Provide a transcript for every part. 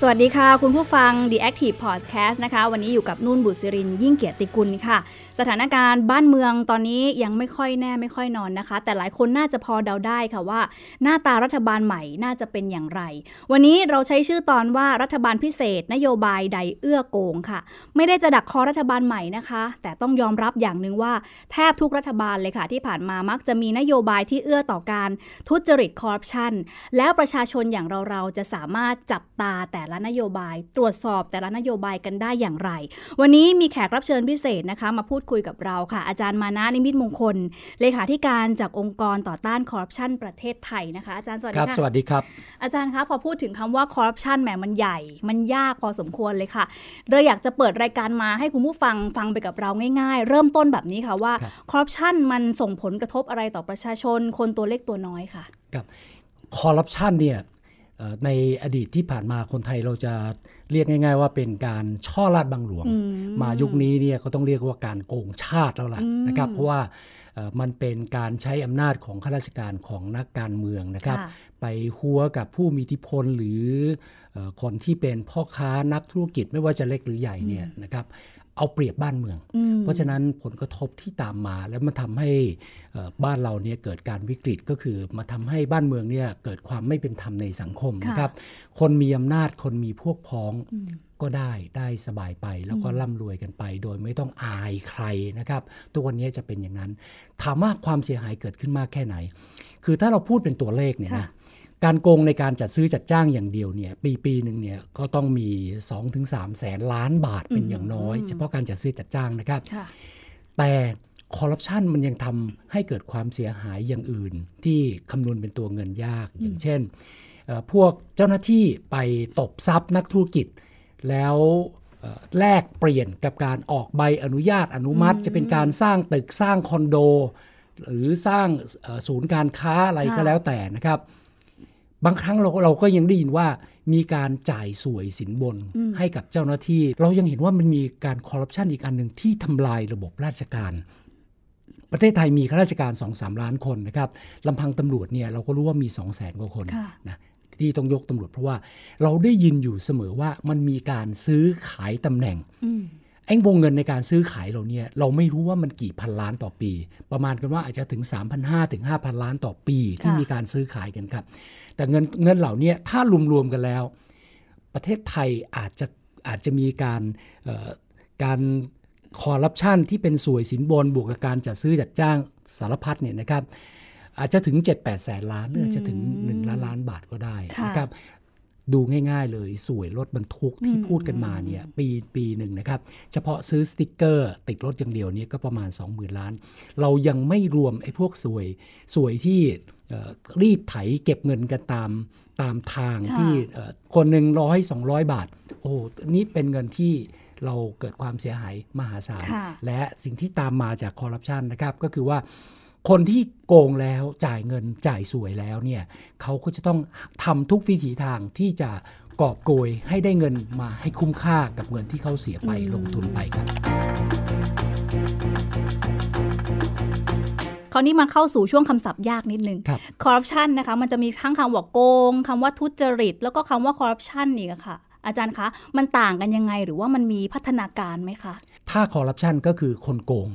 สวัสดีค่ะ คุณผู้ฟัง The Active Podcast นะคะ วันนี้อยู่กับนุ่นบุษรินยิ่งเกียรติกุลค่ะ สถานการณ์บ้านเมืองตอนนี้ยังไม่ค่อยแน่ไม่ค่อยนอนนะคะ แต่หลายคนน่าจะพอเดาได้ค่ะว่า หน้าตารัฐบาลใหม่น่าจะเป็นอย่างไร วันนี้เราใช้ชื่อตอนว่ารัฐบาลพิเศษ นโยบายใดเอื้อโกงค่ะ ไม่ได้จะดักคอรัฐบาลใหม่นะคะ แต่ต้องยอมรับอย่างหนึ่งว่าแทบทุกรัฐบาลเลยค่ะ ที่ผ่านมามักจะมีนโยบายที่เอื้อต่อการทุจริตคอร์รัปชันแล้วประชาชนอย่างเราๆจะสามารถจับตาแต่ละนโยบาย ตรวจสอบแต่ละนโยบายกันได้อย่างไร วันนี้มีแขกรับเชิญพิเศษนะคะ มาพูดคุยกับเราค่ะ อาจารย์มานะนิมิตมงคล เลขาธิการจากองค์กรต่อต้านคอร์รัปชันประเทศไทยนะคะ อาจารย์สวัสคดีรับค่ะสวัสดีครับ อาจารย์คะพอพูดถึงคำว่าคอร์รัปชันแหมมันใหญ่ มันยากพอสมควรเลยค่ะเราอยากจะเปิดรายการมาให้คุณผู้ฟังฟังไปกับเราง่ายๆ เริ่มต้นแบบนี้ค่ะว่าครับคอร์รัปชันมันส่งผลกระทบอะไรต่อประชาชนคนตัวเล็กตัวน้อยค่ะกับคอร์รัปชันเนี่ยเอ่อ ในอดีตที่ผ่านมาคนไทยเราจะเรียกง่าย ๆ ว่าเป็นการช่อลาดบังหลวงอืมมายุคนี้เนี่ยก็ต้องเรียกว่าการโกงชาติแล้วล่ะอืมนะครับ เพราะว่าเอ่อมันเป็นการใช้อำนาจของข้าราชการของนักการเมืองนะครับค่ะไปหัวกับผู้มีอิทธิพลหรือเอ่อคนที่เป็นพ่อค้านักธุรกิจไม่ว่าจะเล็กหรือใหญ่เนี่ยนะครับ เอาเปรียบบ้านเมืองอืมเพราะฉะนั้นผลกระทบที่ตามมาแล้วมันทำให้เอ่อบ้านเราเนี่ยเกิดการวิกฤตก็คือมาทำให้บ้านเมืองเนี่ยเกิดความไม่เป็นธรรมในสังคมค่ะนะครับ คนมีอำนาจคนมีพวกพ้องก็ได้ได้สบายไปแล้วก็ร่ำรวยกันไป โดยไม่ต้องอายใครนะครับตัววันนี้จะเป็นอย่างนั้น ถามว่าความเสียหายเกิดขึ้นมากแค่ไหน คือถ้าเราพูดเป็นตัวเลขเนี่ยค่ะนะ การโกงในการจัดซื้อจัดจ้างอย่างเดียวเนี่ยปีปีหนึ่งเนี่ยก็ต้องมี 2-3 แสนล้านบาทเป็นอย่างน้อย เฉพาะการจัดซื้อจัดจ้างนะครับค่ะแต่คอร์รัปชันมันยังทำให้เกิดความเสียหายอย่างอื่น ที่คำนวณเป็นตัวเงินยาก อย่างเช่นเอ่อพวกเจ้าหน้าที่ไปตบทรัพย์นักธุรกิจ แล้วเอ่อแลกเปลี่ยนกับการออกใบอนุญาตอนุมัติ จะเป็นการสร้างตึกสร้างคอนโด หรือสร้างเอ่อศูนย์การค้าอะไรก็ค่ะแล้วแต่นะครับ บางครั้งเราเราก็ยังได้ยินว่ามีการจ่ายสวยสินบนให้กับเจ้าหน้าที่ เรายังเห็นว่ามันมีการคอร์รัปชันอีกอันหนึ่งที่ทำลายระบบราชการ ประเทศไทยมีข้าราชการ 2-3 ล้านคนนะครับลำพังตำรวจเนี่ยเราก็รู้ว่ามี 2 0 0แสนกว่าคนค่ะนะที่ต้องยกตำรวจเพราะว่าเราได้ยินอยู่เสมอว่ามันมีการซื้อขายตำแหน่งอืม ไอ้วงเงินในการซื้อขายเราเนี่ยเราไม่รู้ว่ามันกี่พันล้านต่อปี ประมาณกันว่าอาจจะถึง 3,500ถึง5,000 ล้านต่อปีที่มีการซื้อขายกันครับ แต่เงินเงินเหล่านี้ถ้ารวมๆกันแล้ว ประเทศไทยอาจจะอาจจะมีการการคอร์รัปชันที่เป็นสวยสินบนบวกกับการจัดซื้อจัดจ้างสารพัดเนี่ยนะครับอาจจะถึง 7-8 แสนล้านหรืออาจจะถึง 1 ล้านล้านบาทก็ได้นะครับ ดูง่าย ๆ เลยสวยรถบรรทุกที่พูดกันมาเนี่ยปีปีหนึ่งนะครับ เฉพาะซื้อสติกเกอร์ ติดรถอย่างเดียวเนี่ยก็ประมาณ 20,000 ล้าน เรายังไม่รวมไอ้พวกสวยสวยที่เอ่อรีดไถเก็บเงินกันตามตามทางค่ะที่เอ่อคนหนึ่งร้อยสองร้อยบาท โอ้นี่เป็นเงินที่เราเกิดความเสียหายมหาศาลค่ะและสิ่งที่ตามมาจากคอร์รัปชันนะครับ ก็คือว่า คนที่โกงแล้วจ่ายเงินจ่ายสวยแล้วเนี่ยเขาก็จะต้องทำทุกวิถีทางที่จะกอบโกยให้ได้เงินมาให้คุ้มค่ากับเงินที่เขาเสียไปลงทุนไปครับคราวนี้มาเข้าสู่ช่วงคำศัพท์ยากนิดนึงครับคอร์รัปชันนะคะ มันจะมีทั้งคำว่าโกงคำว่าทุจริต แล้วก็คำว่าคอร์รัปชันอีกอะค่ะ อาจารย์คะ มันต่างกันยังไงหรือว่ามันมีพัฒนาการไหมคะ ถ้าคอร์รัปชันก็คือคนโกง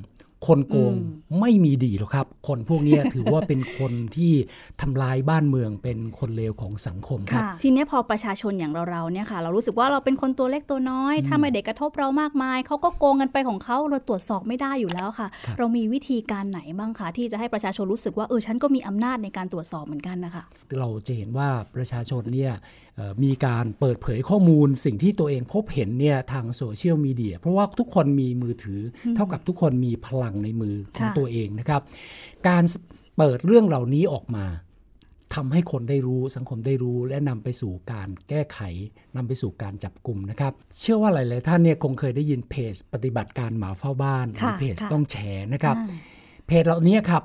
คนโกงอืมไม่มีดีหรอกครับ คนพวกเนี้ยถือว่าเป็นคนที่ทำลายบ้านเมืองเป็นคนเลวของสังคมครับทีเนี้ยพอประชาชนอย่างเราๆเนี่ยค่ะ เรารู้สึกว่าเราเป็นคนตัวเล็กตัวน้อย ถ้าไม่ได้กระทบเรามากมายเขาก็โกงกันไปของเขาเราตรวจสอบไม่ได้อยู่แล้วค่ะครับเรามีวิธีการไหนบ้างคะที่จะให้ประชาชนรู้สึกว่าเออฉันก็มีอำนาจในการตรวจสอบเหมือนกันนะคะเราจะเห็นว่าประชาชนเนี่ยเอ่อมีการเปิดเผยข้อมูลสิ่งที่ตัวเองพบเห็นเนี่ยทางโซเชียลมีเดียเพราะว่าทุกคนมีมือถืออเท่ากับทุกคนมีพลังในมือของค่ะตัวเองนะครับ การเปิดเรื่องเหล่านี้ออกมาทำให้คนได้รู้สังคมได้รู้และนำไปสู่การแก้ไขนำไปสู่การจับกลุ่มนะครับ เชื่อว่าหลาย ๆ ท่านเนี่ยคงเคยได้ยินเพจ ปฏิบัติการหมาเฝ้าบ้านหรือค่ะเพจค่ะต้องแฉนะครับอ่าเพจเหล่านี้ครับ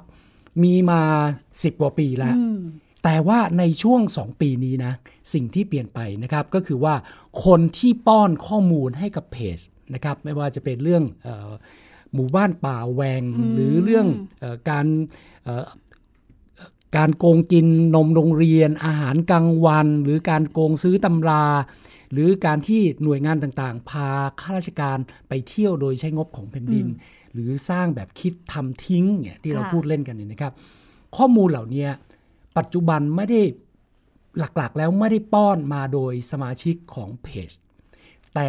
มีมา 10 กว่าปีแล้วอืม แต่ว่าในช่วง 2 ปีนี้นะ สิ่งที่เปลี่ยนไปนะครับก็คือว่าคนที่ป้อนข้อมูลให้กับเพจนะครับไม่ว่าจะเป็นเรื่องเออหมู่บ้านป่าแหวงอืมหรือเรื่องเออการเอ่อการโกงกินนมโรงเรียน อาหารกลางวัน หรือการโกงซื้อตำรา หรือการที่หน่วยงานต่างๆ พาข้าราชการไปเที่ยวโดยใช้งบของแผ่นดิน หรือสร้างแบบคิดทำทิ้งเนี่ยที่เราค่ะพูดเล่นกันเนี่ยนะครับ ข้อมูลเหล่านี้ ปัจจุบันไม่ได้หลักๆ แล้วไม่ได้ป้อนมาโดยสมาชิกของเพจแต่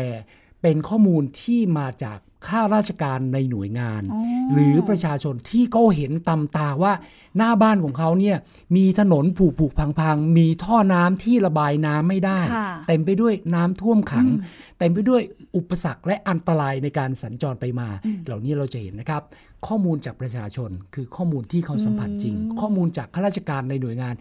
เป็นข้อมูลที่มาจากข้าราชการในหน่วยงานอ๋อหรือประชาชนที่เขาเห็นตำตาว่าหน้าบ้านของเขาเนี่ยมีถนนผุผุพังๆ มีท่อน้ำที่ระบายน้ำไม่ได้ค่ะเต็มไปด้วยน้ำท่วมขัง เต็มไปด้วยอุปสรรคและอันตรายในการสัญจรไปมา เหล่านี้เราจะเห็นนะครับข้อมูลจากประชาชน คือข้อมูลที่เขาสัมผัสจริง ข้อมูลจากข้าราชการในหน่วยงาน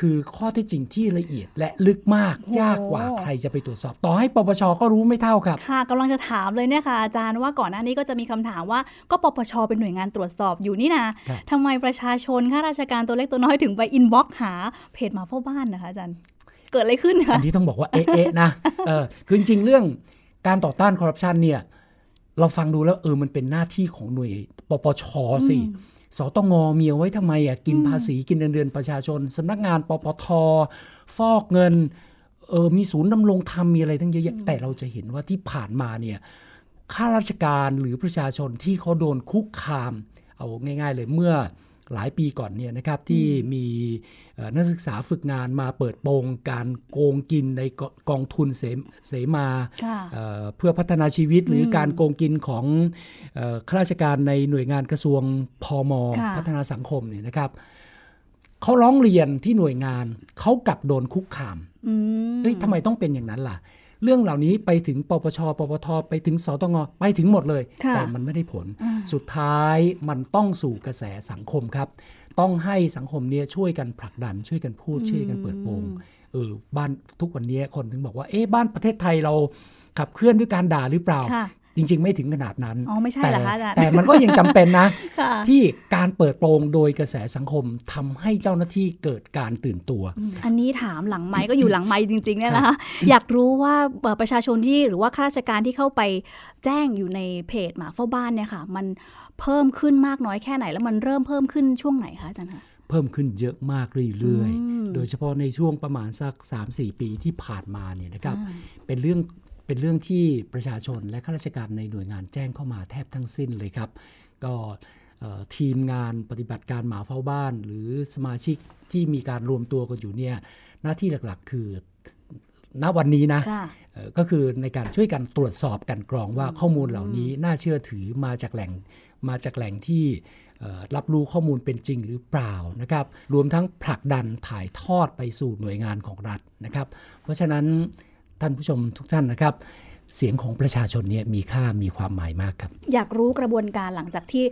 คือข้อเที่จริงที่ละเอียดและลึกมากโอ้ยากกว่าใครจะไปตรวจสอบ ต่อให้ปปชก็รู้ไม่เท่าครับ ค่ะกำลังจะถามเลยเนี่ยค่ะอาจารย์ว่าก่อนหน้านี้ก็จะมีคำถามว่าก็ปปชเป็นหน่วยงานตรวจสอบอยู่นี่นะครับทำไมประชาชนข้าราชการตัวเล็กตัวน้อยถึงไป inbox หาเพจหมาเฝ้าบ้านนะคะอาจารย์เกิดอะไรขึ้นอะคะอันนี้ต้องบอกว่าเอ๊ะเอ๊ะนะเออคือจริงๆเรื่องการต่อต้านคอร์รัปชันเนี่ย เราฟังดูแล้วเออมันเป็นหน้าที่ของหน่วยปปชสิสตงมีเอาไว้ทำไมอะกินภาษีกินเงินเดือนประชาชนสำนักงานปปทฟอกเงินเออมีศูนย์ดำรงธรรมมีอะไรทั้งเยอะแยะแต่เราจะเห็นว่าที่ผ่านมาเนี่ยข้าราชการหรือประชาชนที่เขาโดนคุกคาม เอาง่าย ๆ เลยเมื่อหลายปีก่อนเนี่ยนะครับที่มีเอ่อ นักศึกษาฝึกงานมาเปิดโปงการโกงกินในกกองทุนเสมเสมาค่ะเอ่อเพื่อพัฒนาชีวิตหรือการโกงกินของเอ่อข้าราชการในหน่วยงานกระทรวงพอมค่ะพัฒนาสังคมเนี่ยนะครับเขาร้องเรียนที่หน่วยงานเขากลับโดนคุกคามอืมเฮ้ยทำไมต้องเป็นอย่างนั้นล่ะ เรื่องเหล่านี้ไปถึงปปช ปปท ไปถึงสตงไปถึงหมดเลยค่ะแต่มันไม่ได้ผล สุดท้ายมันต้องสู่กระแสสังคมครับ ต้องให้สังคมเนี่ยช่วยกันผลักดัน ช่วยกันพูดช่วยกันเปิดโปงเออบ้านทุกวันนี้คนถึงบอกว่าเอ๊ะบ้านประเทศไทยเราขับเคลื่อนด้วยการด่าหรือเปล่าค่ะจริง ๆ ไม่ถึงขนาดนั้นอ๋อไม่ใช่แต่เหรอคะอาจารย์แต่มันก็ยังจำเป็นนะค่ะที่การเปิดโปงโดยกระแสสังคมทำให้เจ้าหน้าที่เกิดการตื่นตัว อันนี้ถามหลังไม้ก็อยู่หลังไม้จริงๆเนี่ยนะคะอยากรู้ว่าเอ่อประชาชนที่หรือว่าข้าราชการที่เข้าไปแจ้งอยู่ในเพจหมาเฝ้าบ้านเนี่ยค่ะ มัน เพิ่มขึ้นมากน้อยแค่ไหน แล้วมันเริ่มเพิ่มขึ้นช่วงไหนคะอาจารย์คะเพิ่มขึ้นเยอะมากเรื่อยอืมๆโดยเฉพาะในช่วงประมาณสัก 3-4 ปีที่ผ่านมาเนี่ยนะครับ เป็นเรื่องเป็นเรื่องที่ประชาชนและข้าราชการในหน่วยงานแจ้งเข้ามาแทบทั้งสิ้นเลยครับ ก็เอ่อทีมงานปฏิบัติการหมาเฝ้าบ้าน หรือสมาชิกที่มีการรวมตัวกันอยู่เนี่ยหน้าที่หลักๆ คือณวันนี้นะค่ะเอ่อก็คือในการช่วยกันตรวจสอบกันกรองว่าข้อมูลเหล่านี้น่าเชื่อถือมาจากแหล่ง มาจากแหล่งที่เอ่อรับรู้ข้อมูลเป็นจริงหรือเปล่านะครับ รวมทั้งผลักดันถ่ายทอดไปสู่หน่วยงานของรัฐนะครับ เพราะฉะนั้นท่านผู้ชมทุกท่านนะครับ เสียงของประชาชนเนี่ยมีค่ามีความหมายมากครับ อยากรู้กระบวนการหลังจากที่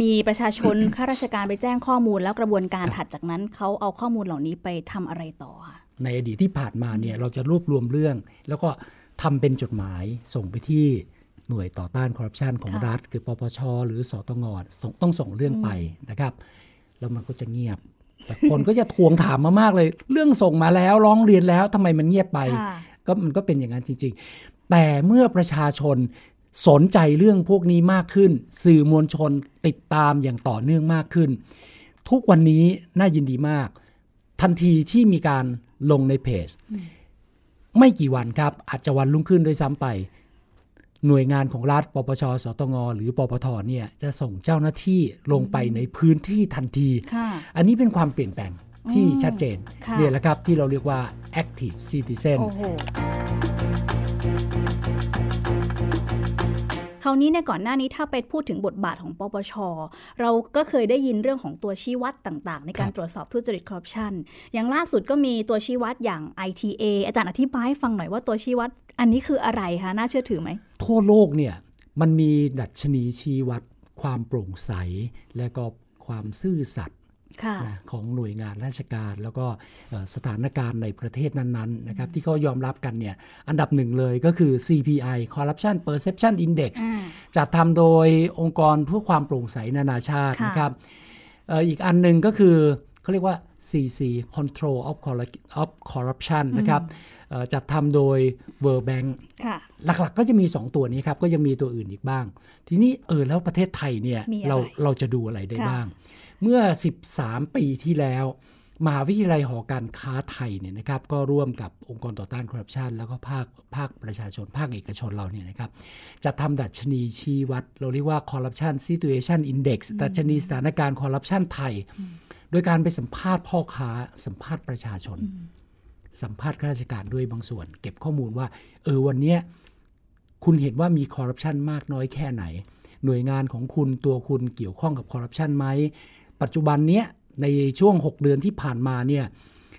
มีประชาชนข้าราชการไปแจ้งข้อมูล แล้วกระบวนการถัดจากนั้นเขาเอาข้อมูลเหล่านี้ไปทำอะไรต่อคะในอดีตที่ผ่านมาเนี่ยเราจะรวบรวมเรื่อง แล้วก็ทำเป็นจดหมายส่งไปที่ หน่วยต่อต้านคอร์รัปชันของค่ะรัฐ คือปปชหรือสตงส่งต้องส่งเรื่องไปนะครับ แล้วมันก็จะเงียบแต่คนก็จะทวงถามมามากเลย เรื่องส่งมาแล้วร้องเรียนแล้วทำไมมันเงียบไปค่ะก็มันก็เป็นอย่างนั้นจริง ๆ แต่เมื่อประชาชนสนใจเรื่องพวกนี้มากขึ้น สื่อมวลชนติดตามอย่างต่อเนื่องมากขึ้น ทุกวันนี้น่ายินดีมาก ทันทีที่มีการลงในเพจ ไม่กี่วันครับอาจจะวันรุ่งขึ้นด้วยซ้ำไป หน่วยงานของรัฐ ปปช สตง หรือปปท เนี่ย จะส่งเจ้าหน้าที่ลงไปในพื้นที่ทันทีค่ะอันนี้เป็นความเปลี่ยนแปลงที่ชัดเจนค่ะเนี่ยแหละครับที่เราเรียกว่า active citizen โอ้โห ราวนี้เนี่ยก่อนหน้านี้ถ้าไปพูดถึงบทบาทของปปช เราก็เคยได้ยินเรื่องของตัวชี้วัดต่างๆ ในการครับตรวจสอบทุจริตคอร์รัปชันอย่างล่าสุดก็มีตัวชี้วัดอย่าง ITA อาจารย์อธิบายให้ฟังหน่อยว่าตัวชี้วัดอันนี้คืออะไรคะน่าเชื่อถือไหมทั่วโลกเนี่ยมันมีดัชนีชี้วัด ความโปร่งใส และก็ความซื่อสัตย์ค่ะนะ ของหน่วยงานราชการ แล้วก็เอ่อสถานการณ์ในประเทศนั้นๆนะครับที่เขายอมรับกันเนี่ยอันดับหนึ่งเลยก็คือ CPI Corruption Perception Index อ่าจัดทำโดยองค์กรเพื่อความโปร่งใสนานาชาติค่ะนะครับเอ่ออีกอันหนึ่งก็คือเขาเรียกว่า CC Control of Corru- of Corruption นะครับเอ่อจัดทำโดย World Bank ค่ะหลักๆก็จะมี 2 ตัวนี้ครับ ก็ยังมีตัวอื่นอีกบ้าง ทีนี้เออแล้วประเทศไทยเนี่ยมีอะไรเราเราจะดูอะไรได้ค่ะบ้าง เมื่อ 13 ปีที่แล้วมหาวิทยาลัยหอการค้าไทยเนี่ยนะครับก็ร่วมกับองค์กรต่อต้านคอร์รัปชันแล้วก็ภาคภาคประชาชน ภาคเอกชนเราเนี่ยนะครับจะทำดัชนีชี้วัด เราเรียกว่า Corruption Situation Index ดัชนีสถานการณ์คอร์รัปชันไทย โดยการไปสัมภาษณ์พ่อค้า สัมภาษณ์ประชาชน สัมภาษณ์ข้าราชการด้วยบางส่วน เก็บข้อมูลว่า เออวันเนี้ยคุณเห็นว่ามีคอร์รัปชันมากน้อยแค่ไหน หน่วยงานของคุณตัวคุณเกี่ยวข้องกับคอร์รัปชันไหม ปัจจุบันเนี้ยในช่วง 6 เดือนที่ผ่านมาเนี่ย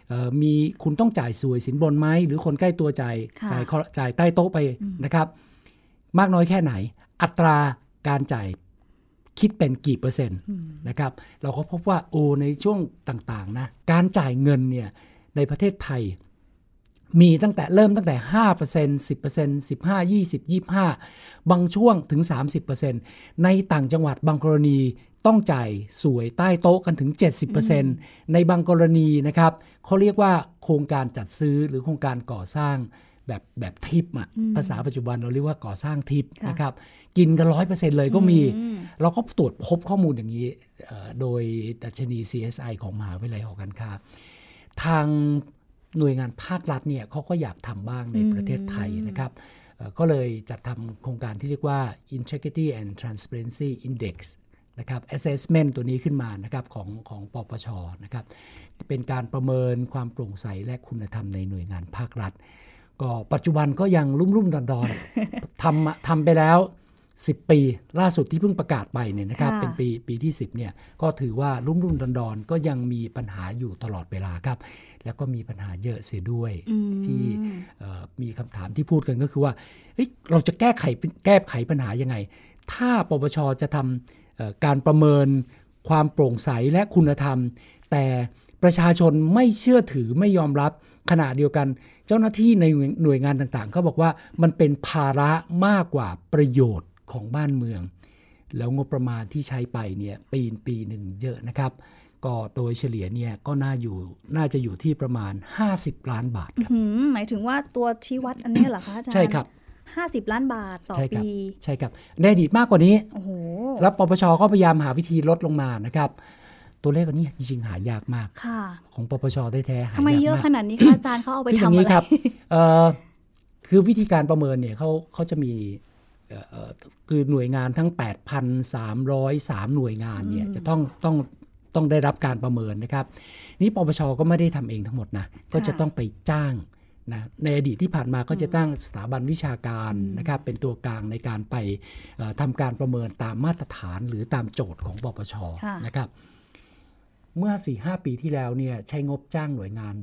เอ่อมีคุณต้องจ่ายสวยสินบนไหมหรือคนใกล้ตัวจ่ายค่ะจ่ายคอจ่ายใต้โต๊ะไปนะครับ มากน้อยแค่ไหน อัตราการจ่ายคิดเป็นกี่เปอร์เซ็นต์นะครับเราก็พบว่าโอในช่วงต่างๆนะการจ่ายเงินเนี่ยในประเทศไทย มีตั้งแต่เริ่มตั้งแต่ 5% 10% 15 20 25 บางช่วงถึง 30%ในต่างจังหวัดบางกรณี ต้องจ่ายสวยใต้โต๊ะกันถึง 70%ในบางกรณีนะครับเขาเรียกว่าโครงการจัดซื้อหรือโครงการก่อสร้างแบบแบบทิปอะภาษาปัจจุบันเราเรียกว่าก่อสร้างทิปค่ะนะครับกินกันร้อยเปอร์เซ็นต์เลยก็มี เราก็ตรวจพบข้อมูลอย่างนี้เอ่อโดยดัชนี CSI ของมหาวิทยาลัยหอการค้าทางหน่วยงานภาครัฐเนี่ยเขาก็อยากทำบ้างในประเทศไทยนะครับเอ่อก็เลยจัดทำโครงการที่เรียกว่า Integrity and Transparency Index นะครับ assessment ตัวนี้ขึ้นมานะครับของของปปชนะครับเป็นการประเมินความโปร่งใสและคุณธรรมในหน่วยงานภาครัฐ ก็ปัจจุบันก็ยังรุ่มรุ่มดอนดอนๆทำทำไปแล้ว 10 ปีล่าสุดที่เพิ่งประกาศไปเนี่ยนะครับค่ะเป็นปีปีที่ 10เนี่ยก็ถือว่ารุ่มรุ่มดอนดอนๆก็ยังมีปัญหาอยู่ตลอดเวลาครับ แล้วก็มีปัญหาเยอะเสียด้วยที่เอ่อมีคำถามที่พูดกันก็คือว่าเฮ้ยเราจะแก้ไขแก้ไขปัญหายังไง ถ้าปปชจะทำเอ่อ การประเมินความโปร่งใสและคุณธรรม แต่ประชาชนไม่เชื่อถือไม่ยอมรับขณะเดียวกัน เจ้าหน้าที่ในหน่วยงานต่างๆเขาบอกว่ามันเป็นภาระมากกว่าประโยชน์ของบ้านเมือง แล้วงบประมาณที่ใช้ไปเนี่ยปีนปีหนึ่งเยอะนะครับ ก็โดยเฉลี่ยเนี่ยก็น่าอยู่น่าจะอยู่ที่ประมาณ 50 ล้านบาทครับหืมหมายถึงว่าตัวชี้วัดอันนี้เหรอคะอาจารย์ใช่ครับ ห้าสิบล้านบาทต่อใช่ครัปี ใช่ครับในอดีตมากกว่านี้โอ้โหแล้วปปชก็พยายามหาวิธีลดลงมานะครับ ตัวเลขอันนี้จริงๆหายากมากค่ะของปปชได้แท้ๆหายากทำไมมากเยอะขนาดนี้คะอาจารย์เขาเอาไปคืออทำย่างอะนี้ไรครับเอ่อคือวิธีการประเมินเนี่ยเขาเขาจะมีเอ่อเอ่อคือหน่วยงานทั้ง 8,303 หน่วยงานเนี่ยจะต้องต้องต้องได้รับการประเมินนะครับ นี่ปปชก็ไม่ได้ทำเองทั้งหมดนะ ก็จะต้องไปจ้าง นะในอดีตที่ผ่านมาก็จะตั้งสถาบันวิชาการนะครับเป็นตัวกลางในการไปเอ่อทำการประเมินตามมาตรฐานหรือตามโจทย์ของปปชค่ะนะครับ เมื่อ 4-5 ปีที่แล้วเนี่ยใช้งบจ้างหน่วยงาน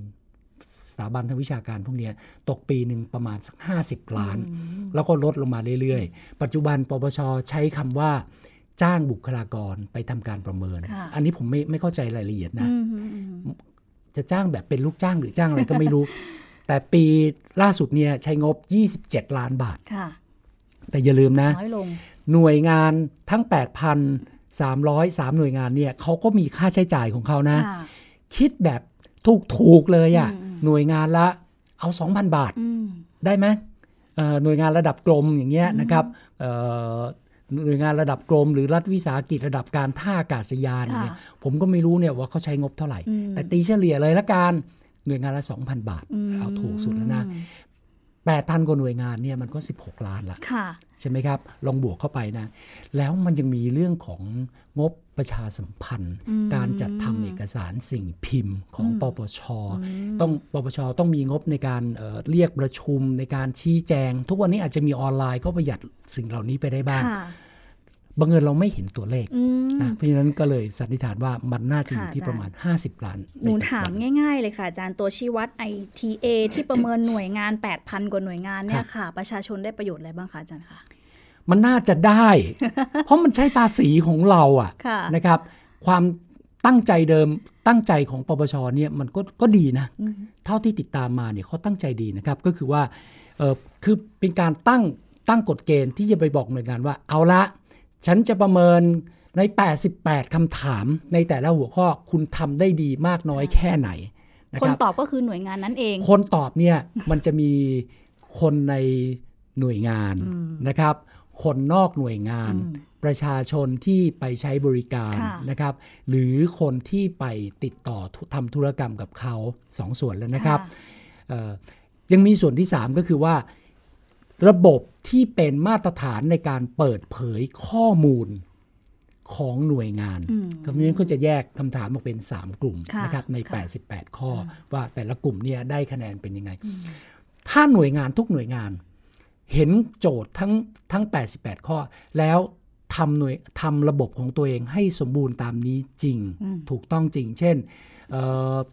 สถาบันทางวิชาการพวกเนี้ยตกปีหนึ่งประมาณสัก 50 ล้าน แล้วก็ลดลงมาเรื่อยๆ ปัจจุบันปปชใช้คำว่าจ้างบุคลากรไปทำการประเมินค่ะอันนี้ผมไม่ไม่เข้าใจรายละเอียดนะอืมอืมอืมจะจ้างแบบเป็นลูกจ้างหรือจ้างอะไรก็ไม่รู้ แต่ปีล่าสุดเนี่ยใช้งบ 27 ล้านบาทค่ะแต่อย่าลืมนะ น้อยลง หน่วยงานทั้ง 8,303 หน่วยงานเนี่ยเขาก็มีค่าใช้จ่ายของเขานะค่ะคิดแบบถูกถูกๆเลยอะ่ะ หน่วยงานละเอา 2,000 บาทอืมได้ไหมเอ่อหน่วยงานระดับกรมอย่างเงี้ยนะครับเอ่อหน่วยงานระดับกรม หรือรัฐวิสาหกิจระดับการท่าอากาศยานค่ะเนี่ยผมก็ไม่รู้เนี่ยว่าเขาใช้งบเท่าไหร่อืมแต่ตีเฉลี่ยเลยละกัน หน่วยงานละ 2,000 บาทอืมเอาถูกสุดแล้วนะ8,000กว่าหน่วยงานเนี่ยมันก็ 16 ล้านละค่ะใช่ไหมครับ ลองบวกเข้าไปนะ แล้วมันยังมีเรื่องของงบประชาสัมพันธ์ การจัดทำเอกสารสิ่งพิมพ์ของปปช ต้องปปช ต้องมีงบในการเอ่อเรียกประชุมในการชี้แจง ทุกวันนี้อาจจะมีออนไลน์ก็ประหยัดสิ่งเหล่านี้ไปได้บ้างค่ะ บังเอิญเราไม่เห็นตัวเลขอืมนะเพราะฉะนั้นก็เลยสันนิษฐานว่ามันน่าจะอยู่ค่ะที่อาจารย์ประมาณ 50 ล้านหนูใปัจจุถามบันง่ายๆเลยค่ะ อาจารย์ตัวชี้วัด ITA ที่ประเมินหน่วยงาน 8,000 กว่าหน่วยงานเนี่ยค่ะ ประชาชนได้ประโยชน์อะไรบ้างคะอาจารย์คะมันน่าจะได้ เพราะมันใช้ภาษีของเราอะค่ะนะครับ ความตั้งใจเดิมตั้งใจของปปชเนี่ยมันก็ก็ดีนะ เท่าที่ติดตามมาเนี่ยเขาตั้งใจดีนะครับ ก็คือว่าเออคือเป็นการตั้งตั้งกฎเกณฑ์ที่จะไปบอกหน่วยงานว่าเอาละ ฉันจะประเมินใน 88คำถาม ในแต่ละหัวข้อคุณทำได้ดีมากน้อยแค่ไหนนะคนรับตอบก็คือหน่วยงานนั้นเอง คนตอบเนี่ยมันจะมีคนในหน่วยงานนะครับ คนนอกหน่วยงาน ประชาชนที่ไปใช้บริการค่ะนะครับ หรือคนที่ไปติดต่อทุทำธุรกรรมกับเขาสองส่วนแล้วนะครับเอ่อยังมีส่วนที่ 3 ก็คือว่า ระบบที่เป็นมาตรฐานในการเปิดเผยข้อมูลของหน่วยงานอืมคำนี้ก็จะแยกคำถามออกเป็น 3 กลุ่มค่ะนะครับในค่ะ88 ข้อว่าแต่ละกลุ่มเนี่ยได้คะแนนเป็นยังไง ถ้าหน่วยงานทุกหน่วยงาน เห็นโจทย์ทั้งทั้ง 88 ข้อ แล้วทำหน่วยทำระบบของตัวเองให้สมบูรณ์ตามนี้จริง ถูกต้องจริง เช่นเอ่อ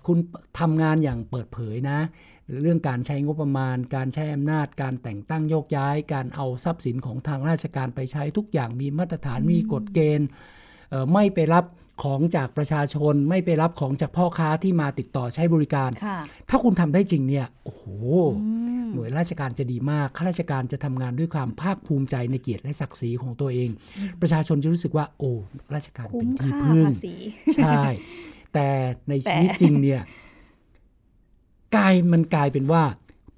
คุณทำงานอย่างเปิดเผยนะ เรื่องการใช้งบประมาณ การใช้อำนาจ การแต่งตั้งโยกย้าย การเอาทรัพย์สินของทางราชการไปใช้ทุกอย่างมีมาตรฐานมีกฎเกณฑ์เอ่อไม่ไปรับของจากประชาชนไม่ไปรับของจากพ่อค้าที่มาติดต่อใช้บริการค่ะถ้าคุณทำได้จริงเนี่ย โอ้โห หน่วยราชการจะดีมาก ข้าราชการจะทำงานด้วยความภาคภูมิใจในเกียรติและศักดิ์ศรีของตัวเอง ประชาชนจะรู้สึกว่า โอ้ ราชการคุ้เป็มนที่ค่าพึ่งภาษีใช่ แต่ในชีวิตแต่จริงเนี่ยกลายมันกลายเป็นว่า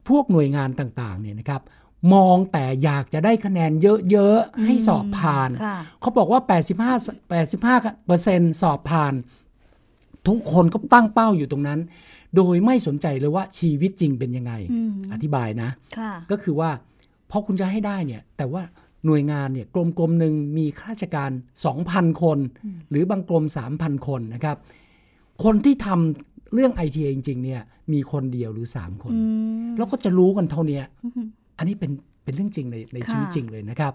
พวกหน่วยงานต่างๆเนี่ยนะครับ มองแต่อยากจะได้คะแนนเยอะๆ ให้สอบผ่านค่ะเขาบอกว่า 85 85เปอร์เซ็นต์สอบผ่าน ทุกคนก็ตั้งเป้าอยู่ตรงนั้น โดยไม่สนใจเลยว่าชีวิตจริงเป็นยังไงอืมอธิบายนะค่ะก็คือว่าพอคุณจะให้ได้เนี่ย แต่ว่าหน่วยงานเนี่ยกรมกรมหนึ่งมีข้าราชการ 2,000 คน หรือบางกรม 3,000 คนนะครับ คนที่ทำเรื่อง IT จริง ๆ เนี่ย มีคนเดียวหรือ3คนอืมแล้วก็จะรู้กันเท่าเนี้ยอันนี้เป็นเป็นเรื่องจริงในในค่ะชีวิตจริงเลยนะครับ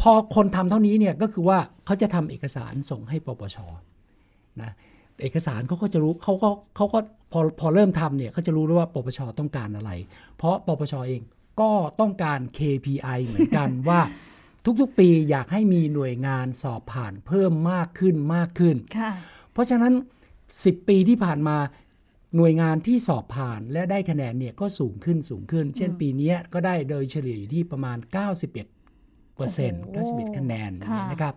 พอคนทำเท่านี้เนี่ยก็คือว่าเขาจะทำเอกสารส่งให้ปปชนะเอกสารเขาก็จะรู้เขาก็เขาก็พอพอเริ่มทำเนี่ยเขาจะรู้แล้วว่าปปชต้องการอะไร เพราะปปชเองก็ต้องการ KPI เหมือนกันว่าทุกๆ ปีอยากให้มีหน่วยงานสอบผ่านเพิ่มมากขึ้นมากขึ้นค่ะเพราะฉะนั้น 10 ปีที่ผ่านมาหน่วยงานที่สอบผ่านและได้คะแนนเนี่ยก็สูงขึ้นสูงขึ้น เช่นปีเนี้ยก็ได้โดยเฉลี่ยอยู่ที่ประมาณ 91เปอร์เซ็นต์โอ้โห91คะแนนค่ะนะครับ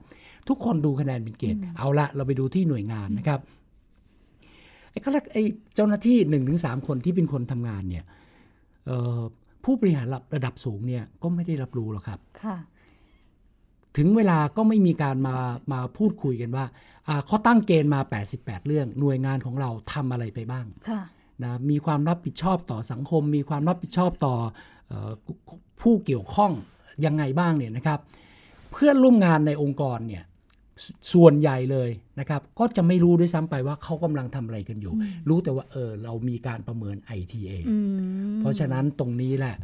ทุกคนดูคะแนนเป็นเกณฑ์เอาละเราไปดูที่หน่วยงานนะครับไอ้ก็ไอ้เจ้าหน้าที่1นถึงสคนที่เป็นคนทำงานเนี่ยเอ่อผู้บริหารระดับสูงเนี่ยก็ไม่ได้รับรู้หรอกครับค่ะ ถึงเวลาก็ไม่มีการมามาพูดคุยกันว่าอ่าเขาตั้งเกณฑ์มา 88 เรื่อง หน่วยงานของเราทำอะไรไปบ้างค่ะนะมีความรับผิดชอบต่อสังคม มีความรับผิดชอบต่อเออผู้เกี่ยวข้องยังไงบ้างเนี่ยนะครับ เพื่อนร่วมงานในองค์กรเนี่ยสส่วนใหญ่เลยนะครับ ก็จะไม่รู้ด้วยซ้ำไปว่าเขากำลังทำอะไรกันอยู่ รู้แต่ว่าเออเรามีการประเมิน ITA อืมเพราะฉะนั้นตรงนี้แหละ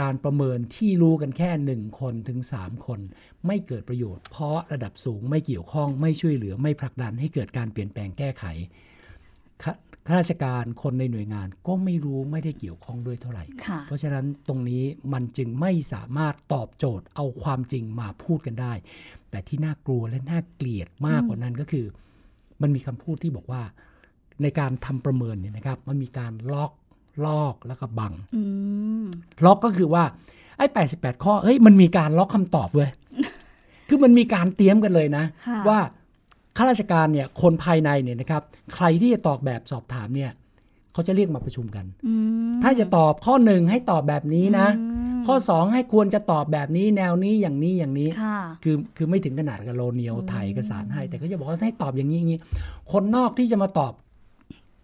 การประเมินที่รู้กันแค่ 1 คนถึง 3 คน ไม่เกิดประโยชน์ เพราะระดับสูงไม่เกี่ยวข้องไม่ช่วยเหลือไม่ผลักดันให้เกิดการเปลี่ยนแปลงแก้ไขข้าข้าราชการคนในหน่วยงานก็ไม่รู้ไม่ได้เกี่ยวข้องด้วยเท่าไหร่ค่ะเพราะฉะนั้นตรงนี้มันจึงไม่สามารถตอบโจทย์เอาความจริงมาพูดกันได้ แต่ที่น่ากลัวและน่าเกลียดมากกว่านั้นก็คือ มันมีคำพูดที่บอกว่า ในการทำประเมินเนี่ยนะครับ มันมีการล็อก ลอกแล้วก็บังอืมล็อกก็คือว่า ไอ้88ข้อเฮ้ยมันมีการล็อกคำตอบเว้ยคือมันมีการเตรียมกันเลยนะค่ะว่าข้าราชการเนี่ยคนภายในเนี่ยนะครับ ใครที่จะตอบแบบสอบถามเนี่ยเขาจะเรียกมาประชุมกันอืมถ้าจะตอบข้อหนึ่งให้ตอบแบบนี้นะอืมข้อ2ให้ควรจะตอบแบบนี้แนวนี้อย่างนี้อย่างนี้ค่ะคือคือไม่ถึงขนาดกับโลเนียวถ่ายเอกสารให้ แต่ก็จะบอกว่าให้ตอบอย่างนี้อย่างนี้ คนนอกที่จะมาตอบ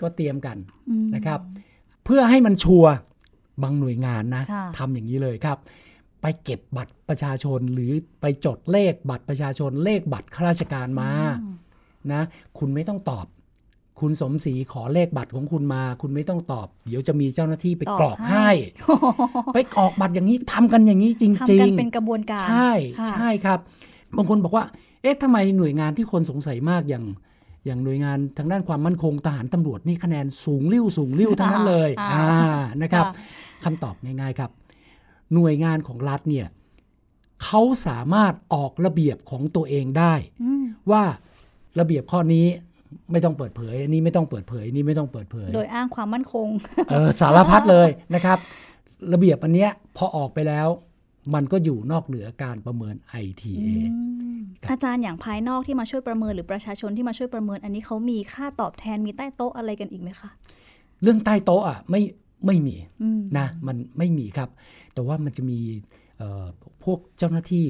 ก็เตรียมกันอืมนะครับ เพื่อให้มันชัวร์บางหน่วยงานนะค่ะทำอย่างนี้เลยครับ ไปเก็บบัตรประชาชนหรือไปจดเลขบัตรประชาชนเลขบัตรข้าราชการมานะ คุณไม่ต้องตอบ คุณสมศรีขอเลขบัตรของคุณมา คุณไม่ต้องตอบ เดี๋ยวจะมีเจ้าหน้าที่ไปตอบกรอกให้ให้ ไปกรอกบัตรอย่างนี้ทำกันอย่างนี้จริงทำกันๆเป็นกระบวนการ ใช่ค่ะใช่ครับ บางคนบอกว่า เอ๊ะทำไมหน่วยงานที่คนสงสัยมากอย่าง อย่างหน่วยงานทางด้านความมั่นคงทหารตำรวจนี่คะแนนสูงริ้วสูงริ้วทั้งนั้นเลยอ่าอ่านะครับค่ะคำตอบง่ายๆครับ หน่วยงานของรัฐเนี่ยเขาสามารถออกระเบียบของตัวเองได้อืมว่าระเบียบข้อนี้ไม่ต้องเปิดเผยอันนี้ไม่ต้องเปิดเผยอันนี้ไม่ต้องเปิดเผย โดยอ้างความมั่นคงเออสารพัดเลยนะครับ ระเบียบอันเนี้ยพอออกไปแล้ว มันก็อยู่นอกเหนือการประเมิน ITA ครับอาจารย์อย่างภายนอกที่มาช่วยประเมินหรือประชาชนที่มาช่วยประเมิน อันนี้เขามีค่าตอบแทนมีใต้โต๊ะอะไรกันอีกไหมคะ เรื่องใต้โต๊ะอะไม่ไม่มีอืมนะมันไม่มีครับ แต่ว่ามันจะมีเอ่อพวกเจ้าหน้าที่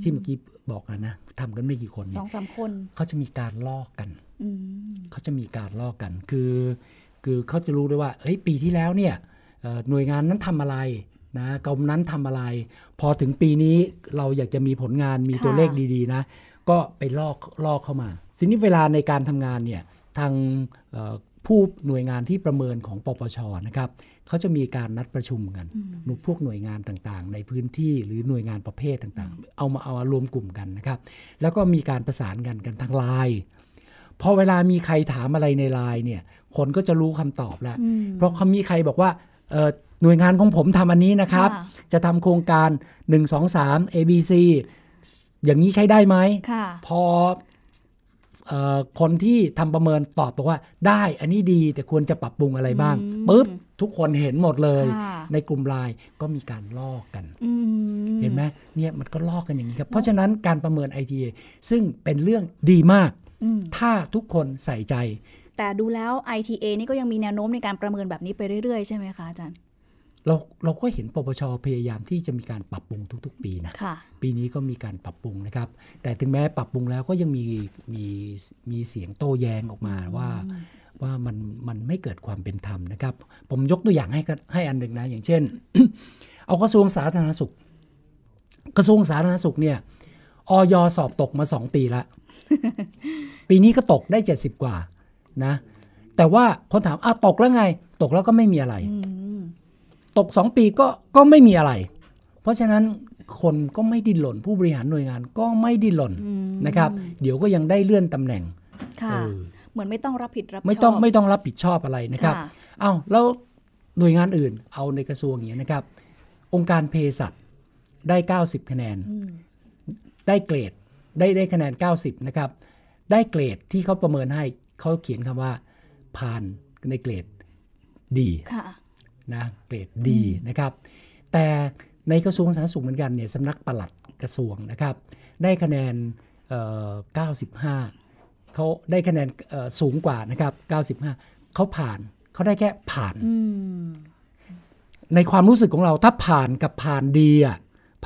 ที่เมื่อกี้บอกนะนะทำกันไม่กี่คนสเนี่อยงสามคนเขาจะมีการลอกกันอืมเขาจะมีการลอกกันคือ คือเขาจะรู้ด้วยว่าเฮ้ยปีที่แล้วเนี่ยเอ่อหน่วยงานนั้นทำอะไร นะกรมนั้นทำอะไร พอถึงปีนี้เราอยากจะมีผลงานมีตัวเลขดีๆนะ ก็ไปลอกลอกเข้ามาทีนี้เวลาในการทำงานเนี่ยทางเอ่อผู้หน่วยงานที่ประเมินของปปชนะครับเขาจะมีการนัดประชุมกันพวกหน่วยงานต่างๆ ในพื้นที่หรือหน่วยงานประเภทต่างๆ เอามาเอามารวมกลุ่มกันนะครับ แล้วก็มีการประสานกันกันทางไลน์พอเวลามีใครถามอะไรในไลน์เนี่ย คนก็จะรู้คำตอบแล้วอืมเพราะเขามีใครบอกว่าเอ่อ หน่วยงานของผมทำอันนี้นะครับค่ะจะทำโครงการ 1 2 3 ABC อย่างนี้ใช้ได้ไหมค่ะพอเออคนที่ทำประเมินตอบบอกว่า ได้อันนี้ดีแต่ควรจะปรับปรุงอะไรบ้างอืมปุ๊บทุกคนเห็นหมดเลยค่ะในกลุ่มไลน์ก็มีการลอกกันอืมเห็นไหมเนี่ยมันก็ลอกกันอย่างนี้ครับ เพราะฉะนั้นการประเมิน ITA ซึ่งเป็นเรื่องดีมากอืมถ้าทุกคนใส่ใจ แต่ดูแล้ว ITA นี่ก็ยังมีแนวโน้มในการประเมินแบบนี้ไปเรื่อยๆ ใช่ไหมคะอาจารย์ เราเราก็เห็นปปชพยายามที่จะมีการปรับปรุงทุก ๆ ปีนะค่ะปีนี้ก็มีการปรับปรุงนะครับ แต่ถึงแม้ปรับปรุงแล้วก็ยังมีมีมีเสียงโต้แย้งออกมาว่าว่ามันมันไม่เกิดความเป็นธรรมนะครับ ผมยกตัวอย่างให้ก็ให้อันหนึ่งนะ อย่างเช่น เอากระทรวงสาธารณสุข กระทรวงสาธารณสุขเนี่ยออยสอบตกมาสองปีละปีนี้ก็ตกได้70กว่านะ แต่ว่าคนถามอ้าวตกแล้วไง ตกแล้วก็ไม่มีอะไรอืม ตก 2 ปีก็ก็ไม่มีอะไร เพราะฉะนั้นคนก็ไม่ดิ้นหล่นผู้บริหารหน่วยงานก็ไม่ดิ้นหล่นอืมนะครับ เดี๋ยวก็ยังได้เลื่อนตำแหน่งค่ะเออเหมือนไม่ต้องรับผิดรับชอบไม่ต้องไม่ต้องรับผิดชอบอะไรนะครับค่ะเอา้าแล้วหน่วยงานอื่นเอาในกระทรวงอย่างนี้ยนะครับ องค์การเภสัชได้ 90 คะแนนอืมได้เกรดได้ได้คะแนน 90 นะครับ ได้เกรดที่เขาประเมินให้เขาเขียนคำว่าผ่านในเกรดดีค่ะ นะเกรดดีนะครับ แต่ในกระทรวงสาธารณสุขเหมือนกันเนี่ยสำนักปลัดกระทรวงนะครับ ได้คะแนนเอ่อ95 เขาได้คะแนนเอ่อสูงกว่านะครับ 95 เขาผ่านเขาได้แค่ผ่านอืมในความรู้สึกของเราถ้าผ่านกับผ่านดีอะ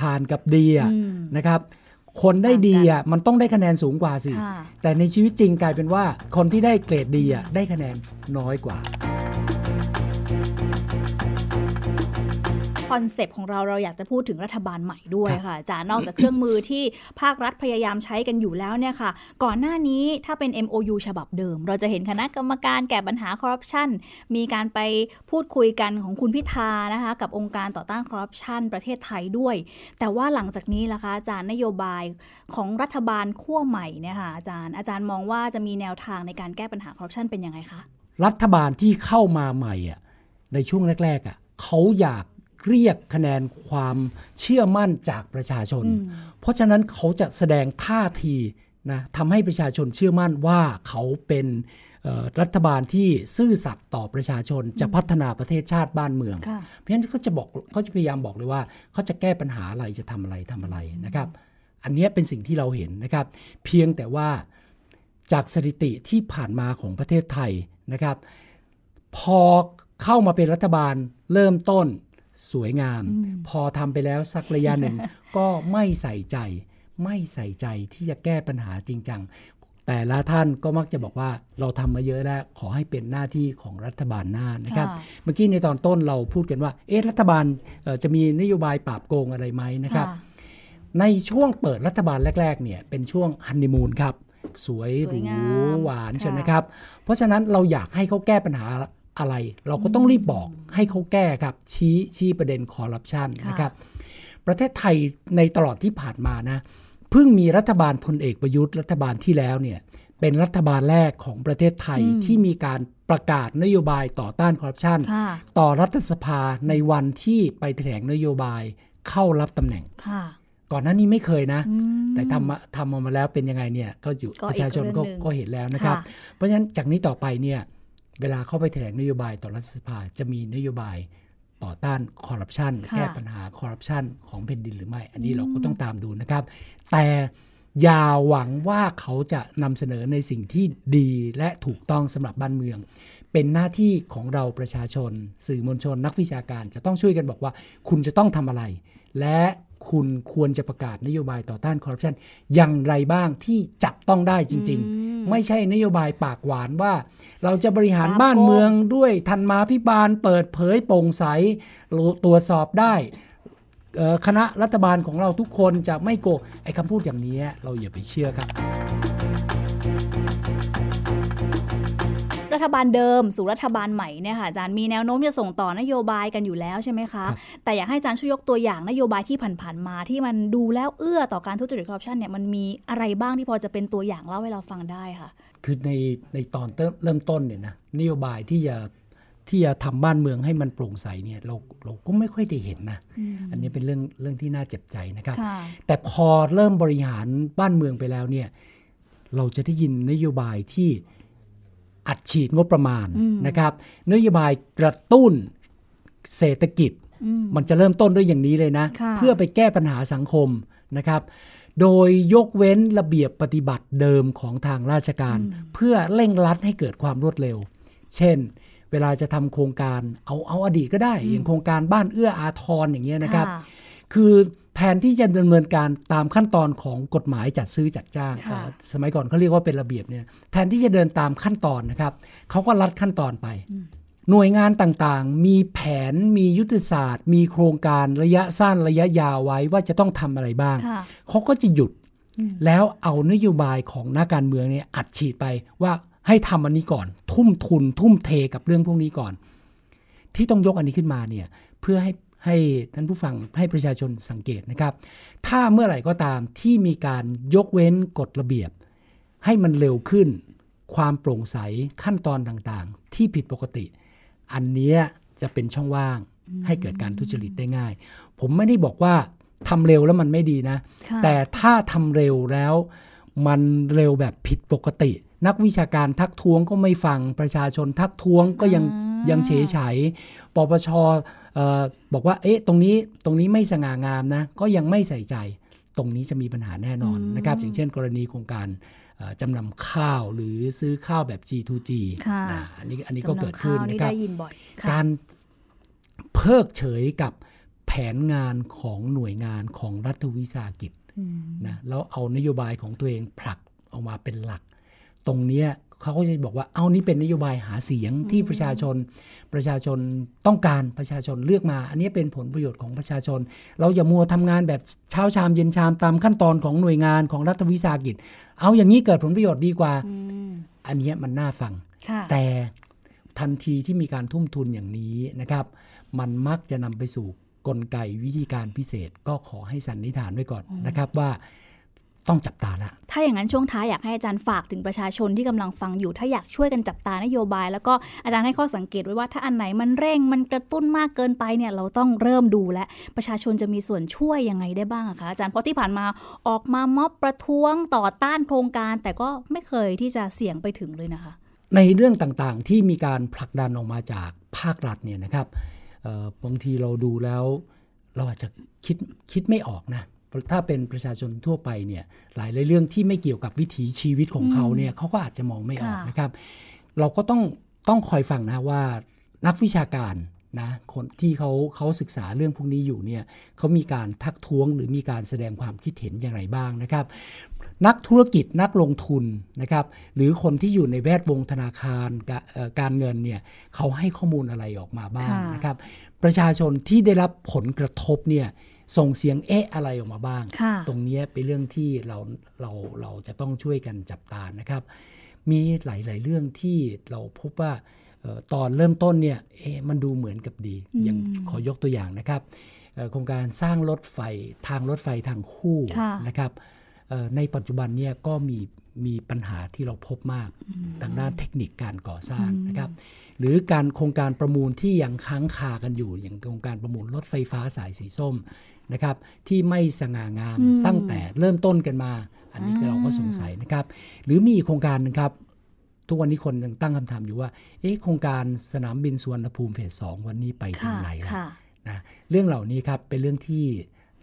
ผ่านกับดีอะอืมนะครับ คนได้ดีอะมันต้องได้คะแนนสูงกว่าสิค่ะแต่ในชีวิตจริงกลายเป็นว่าคนที่ได้เกรดดีอะได้คะแนนน้อยกว่า คอนเซปต์ของเราเราอยากจะพูดถึงรัฐบาลใหม่ด้วยค่ะอาจารย์นอกจากเครื่องมือที่ภาครัฐพยายามใช้กันอยู่แล้วเนี่ยค่ะ ก่อนหน้านี้ถ้าเป็น MOU ฉบับเดิม เราจะเห็นคณะกรรมการแก้ปัญหาคอร์รัปชันมีการไปพูดคุยกันของคุณพิธานะคะกับองค์การต่อต้านคอร์รัปชันประเทศไทยด้วย แต่ว่าหลังจากนี้ล่ะคะอาจารย์นโยบายของรัฐบาลขั้วใหม่เนี่ยค่ะอาจารย์อาจารย์มองว่าจะมีแนวทางในการแก้ปัญหาคอร์รัปชันเป็นยังไงคะรัฐบาลที่เข้ามาใหม่อะในช่วงแรกๆอะเขาอยาก เรียกคะแนนความเชื่อมั่นจากประชาชนอืมเพราะฉะนั้นเขาจะแสดงท่าทีนะทำให้ประชาชนเชื่อมั่นว่าเขาเป็นเอ่อรัฐบาลที่ซื่อสัตย์ต่อประชาชนจะพัฒนาประเทศชาติบ้านเมืองค่ะเพราะฉะนั้นเขาจะบอกเขาจะพยายามบอกเลยว่าเขาจะแก้ปัญหาอะไรจะทำอะไรทำอะไรนะครับ อันเนี้ยเป็นสิ่งที่เราเห็นนะครับ เพียงแต่ว่าจากสถิติที่ผ่านมาของประเทศไทยนะครับ พอเข้ามาเป็นรัฐบาลเริ่มต้น สวยงาม พอทำไปแล้วสักระยะหนึ่ง ก็ไม่ใส่ใจ ไม่ใส่ใจที่จะแก้ปัญหาจริงจังแต่ละท่านก็มักจะบอกว่าเราทำมาเยอะแล้ว ขอให้เป็นหน้าที่ของรัฐบาลหน้านะครับค่ะเมื่อกี้ในตอนต้นเราพูดกันว่า เอ๊ะรัฐบาลเอ่อจะมีนโยบายปราบโกงอะไรไหมนะครับค่ะในช่วงเปิดรัฐบาลแรก ๆ เนี่ยเป็นช่วงฮันนีมูนครับ สวยหสวยรูงามหวานค่ะใช่ไหมครับ เพราะฉะนั้นเราอยากให้เขาแก้ปัญหา อะไร เราก็ต้องรีบบอกให้เขาแก้ครับ ชี้ชี้ประเด็นคอร์รัปชันค่ะนะครับ ประเทศไทยในตลอดที่ผ่านมานะเพิ่งมีรัฐบาลพลเอกประยุทธ์รัฐบาลที่แล้วเนี่ยเป็นรัฐบาลแรกของประเทศไทยที่มีการประกาศนโยบายต่อต้านคอร์รัปชันค่ะต่อรัฐสภาในวันที่ไปแถลงนโยบายเข้ารับตำแหน่งค่ะก่อนหน้านี้ไม่เคยนะอืมแต่ทำมาทำออกมาแล้วเป็นยังไงเนี่ยก็อยู่ก็อีกประชาชนก็เรื่องหนึ่งก็เห็นแล้วนะครับค่ะเพราะฉะนั้นจากนี้ต่อไปเนี่ย เวลาเข้าไปแถลงนโยบายต่อรัฐสภาจะมีนโยบายต่อต้านคอร์รัปชันค่ะแก้ปัญหาคอร์รัปชันของแผ่นดินหรือไม่ อันนี้เราก็ต้องตามดูนะครับ แต่อย่าหวังว่าเขาจะนำเสนอในสิ่งที่ดีและถูกต้องสำหรับบ้านเมือง เป็นหน้าที่ของเราประชาชน สื่อมวลชน นักวิชาการจะต้องช่วยกันบอกว่า คุณจะต้องทำอะไร และคุณควรจะประกาศนโยบายต่อต้านคอร์รัปชันอย่างไรบ้างที่จับต้องได้จริงๆ ไม่ใช่นโยบายปากหวานว่า เราจะบริหารปราบบ้านโกงเมืองด้วยทันมาพิบาลเปิดเผยโปร่งใสตรวจสอบได้เอ่อคณะรัฐบาลของเราทุกคนจะไม่โกงไอ้คำพูดอย่างนี้เราอย่าไปเชื่อครับ รัฐบาลเดิม สู่รัฐบาลใหม่เนี่ยค่ะอาจารย์มีแนวโน้มจะส่งต่อนโยบายกันอยู่แล้วใช่ไหมคะครับแต่อยากให้อาจารย์ช่วยยกตัวอย่างนโยบายที่ผ่านๆมาที่มันดูแล้วเอื้อต่อการทุจริตคอร์รัปชันเนี่ยมันมีอะไรบ้างที่พอจะเป็นตัวอย่างเล่าให้เราฟังได้ค่ะ คือในในตอนเริ่มเริ่มต้นเนี่ยนะนโยบายที่จะที่จะทำบ้านเมืองให้มันโปร่งใสเนี่ยเราเราก็ไม่ค่อยได้เห็นนะอันนี้เป็นเรื่องเรื่องที่น่าเจ็บใจนะครับค่ะแต่พอเริ่มบริหารบ้านเมืองไปแล้วเนี่ยเราจะได้ยินนโยบายที่ อัดฉีดงบประมาณนะครับนโยบายกระตุ้นเศรษฐกิจ มันจะเริ่มต้นด้วยอย่างนี้เลยนะค่ะเพื่อไปแก้ปัญหาสังคมนะครับ โดยยกเว้นระเบียบปฏิบัติเดิมของทางราชการ เพื่อเร่งรัดให้เกิดความรวดเร็ว เช่น เวลาจะทำโครงการเอาเอาอดีตก็ได้ อย่างโครงการบ้านเอื้ออาทรอย่างเงี้ยนะครับค่ะคือ แทนที่จะดำเนินการตามขั้นตอนของกฎหมายจัดซื้อจัดจ้างค่ะเอ่อสมัยก่อนเขาเรียกว่าเป็นระเบียบเนี่ยแทนที่จะเดินตามขั้นตอนนะครับเขาก็ลัดขั้นตอนไป หน่วยงานต่างๆ มีแผนมียุทธศาสตร์ มีโครงการระยะสั้นระยะยาวไว้ว่าจะต้องทำอะไรบ้างค่ะเขาก็จะหยุดแล้วเอานโยบายของนักการเมืองเนี่ยอัดฉีดไปว่าให้ทำอันนี้ก่อน ทุ่มทุน ทุ่มเทกับเรื่องพวกนี้ก่อน ที่ต้องยกอันนี้ขึ้นมาเนี่ยเพื่อให้ ให้ท่านผู้ฟังให้ประชาชนสังเกตนะครับ ถ้าเมื่อไหร่ก็ตามที่มีการยกเว้นกฎระเบียบ ให้มันเร็วขึ้น ความโปร่งใสขั้นตอนต่างๆ ที่ผิดปกติ อันเนี้ยจะเป็นช่องว่างให้เกิดการทุจริตได้ง่าย ผมไม่ได้บอกว่าทำเร็วแล้วมันไม่ดีนะค่ะแต่ถ้าทำเร็วแล้วมันเร็วแบบผิดปกติ นักวิชาการทักท้วงก็ไม่ฟังประชาชนทักท้วงก็ยังอ่ายัยังเฉยฉยปปชเออบอกว่าเอ๊ะตรงนี้ตรงนี้ไม่สง่างามนะ ก็ยังไม่ใส่ใจ ตรงนี้จะมีปัญหาแน่นอนนะครับอย่างเช่น กรณีโครงการเอ่อจำนำข้าวหรือซื้อข้าวแบบ G2G ค่ะนะอันนี้อันนี้ก็จำเกิดนำขึ้ข้านวนี่นะครับได้ยินบ่อยค่ะการเพิกเฉยกับแผนงานของหน่วยงานของรัฐวิสาหกิจนะแล้วเอานโยบายของตัวเองผลักออกมาเป็นหลัก ตรงเนี้ยเขาก็จะบอกว่าเอานี่เป็นนโยบายหาเสียงที่ประชาชนประชาชนต้องการประชาชนเลือกมา อันนี้เป็นผลประโยชน์ของประชาชน เราอย่ามัวทำงานแบบเช้าชามเย็นชามตามขั้นตอนของหน่วยงานของรัฐวิสาหกิจ เอาอย่างนี้เกิดผลประโยชน์ดีกว่า อันเนี้ยมันน่าฟังค่ะแต่ทันทีที่มีการทุ่มทุนอย่างนี้นะครับ มันมักจะนำไปสู่กลไกวิธีการพิเศษ ก็ขอให้สันนิษฐานไว้ก่อนนะครับว่า ต้องจับตาละถ้าอย่างนั้นช่วงท้ายอยากให้อาจารย์ฝากถึงประชาชนที่กำลังฟังอยู่ ถ้าอยากช่วยกันจับตานโยบาย แล้วก็อาจารย์ให้ข้อสังเกตไว้ว่าถ้าอันไหนมันเร่งมันกระตุ้นมากเกินไปเนี่ยเราต้องเริ่มดูและประชาชนจะมีส่วนช่วยยังไงได้บ้างอะคะอาจารย์เพราะที่ผ่านมาออกมาม็อบประท้วงต่อต้านโครงการ แต่ก็ไม่เคยที่จะเสี่ยงไปถึงเลยนะคะ ในเรื่องต่างๆที่มีการผลักดันออกมาจากภาครัฐเนี่ยนะครับเอ่อบางทีเราดูแล้ว เราอาจจะคิดคิดไม่ออกนะ ถ้าเป็นประชาชนทั่วไปเนี่ยหลายๆเรื่องที่ไม่เกี่ยวกับวิถีชีวิตของเขาเนี่ยเขาก็อาจจะมองไม่ออกค่ะนะครับ เราก็ต้องต้องคอยฟังนะว่านักวิชาการนะคนที่เขาเขาศึกษาเรื่องพวกนี้อยู่เนี่ยเขามีการทักท้วงหรือมีการแสดงความคิดเห็นอย่างไรบ้างนะครับ นักธุรกิจนักลงทุนนะครับ หรือคนที่อยู่ในแวดวงธนาคารกะเอ่อการเงินเนี่ยเขาให้ข้อมูลอะไรออกมาบ้างค่ะนะครับ ประชาชนที่ได้รับผลกระทบเนี่ย ส่งเสียงเอ๊ะอะไรออกมาบ้างค่ะตรงเนี้ยเป็นเรื่องที่เราเราเราจะต้องช่วยกันจับตานะครับ มีหลาย ๆ เรื่องที่เราพบว่าเอ่อตอนเริ่มต้นเนี่ยเอ๊ะมันดูเหมือนกับดี อย่างขอยกตัวอย่างนะครับเอ่อโครงการสร้างรถไฟทางรถไฟทางคู่ค่ะนะครับเอ่อในปัจจุบันเนี่ยก็มีมีปัญหาที่เราพบมากทางด้านเทคนิคการก่อสร้างนะครับ หรือการโครงการประมูลที่ยังค้างคากันอยู่ อย่างโครงการประมูลรถไฟฟ้าสายสีส้ม นะครับที่ไม่สง่างามตั้งแต่เริ่มต้นกันมา อันนี้ก็เราก็สงสัยนะครับ หรือมีอีกโครงการหนึงครับ ทุกวันนี้คนยังตั้งคำถามอยู่ว่าเอ๊ะโครงการสนามบินสุวรรณภูมิเฟสสองวันนี้ไปถึงค่ะไหนแล้วค่ะนะเรื่องเหล่านี้ครับเป็นเรื่องที่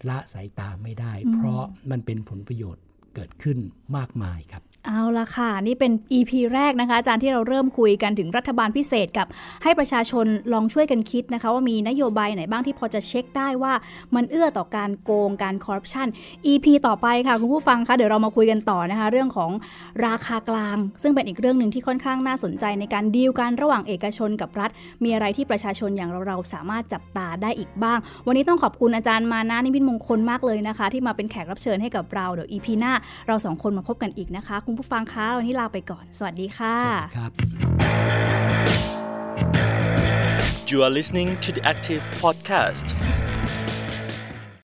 ละสายตาไม่ได้ เพราะมันเป็นผลประโยชน์ เกิดขึ้นมากมายครับ เอาละค่ะ นี่เป็น EP แรกนะคะ อาจารย์ที่เราเริ่มคุยกันถึงรัฐบาลพิเศษกับให้ประชาชนลองช่วยกันคิดนะคะ ว่ามีนโยบายไหนบ้างที่พอจะเช็คได้ว่ามันเอื้อต่อการโกงการคอร์รัปชัน EP ต่อไปค่ะคุณผู้ฟังคะเดี๋ยวเรามาคุยกันต่อนะคะ เรื่องของราคากลาง ซึ่งเป็นอีกเรื่องหนึ่งที่ค่อนข้างน่าสนใจในการดีลกันระหว่างเอกชนกับรัฐ มีอะไรที่ประชาชนอย่างเราเราๆสามารถจับตาได้อีกบ้าง วันนี้ต้องขอบคุณอาจารย์มานะนิมิตมงคลมากเลยนะคะ ที่มาเป็นแขกรับเชิญให้กับเราเดี๋ยว EP หน้าเราสองคนมาพบกันอีกนะคะ คุณผู้ฟังคะวันนี้ลาไปก่อน สวัสดีค่ะ สวัสดีครับ You are listening to the Active Podcast.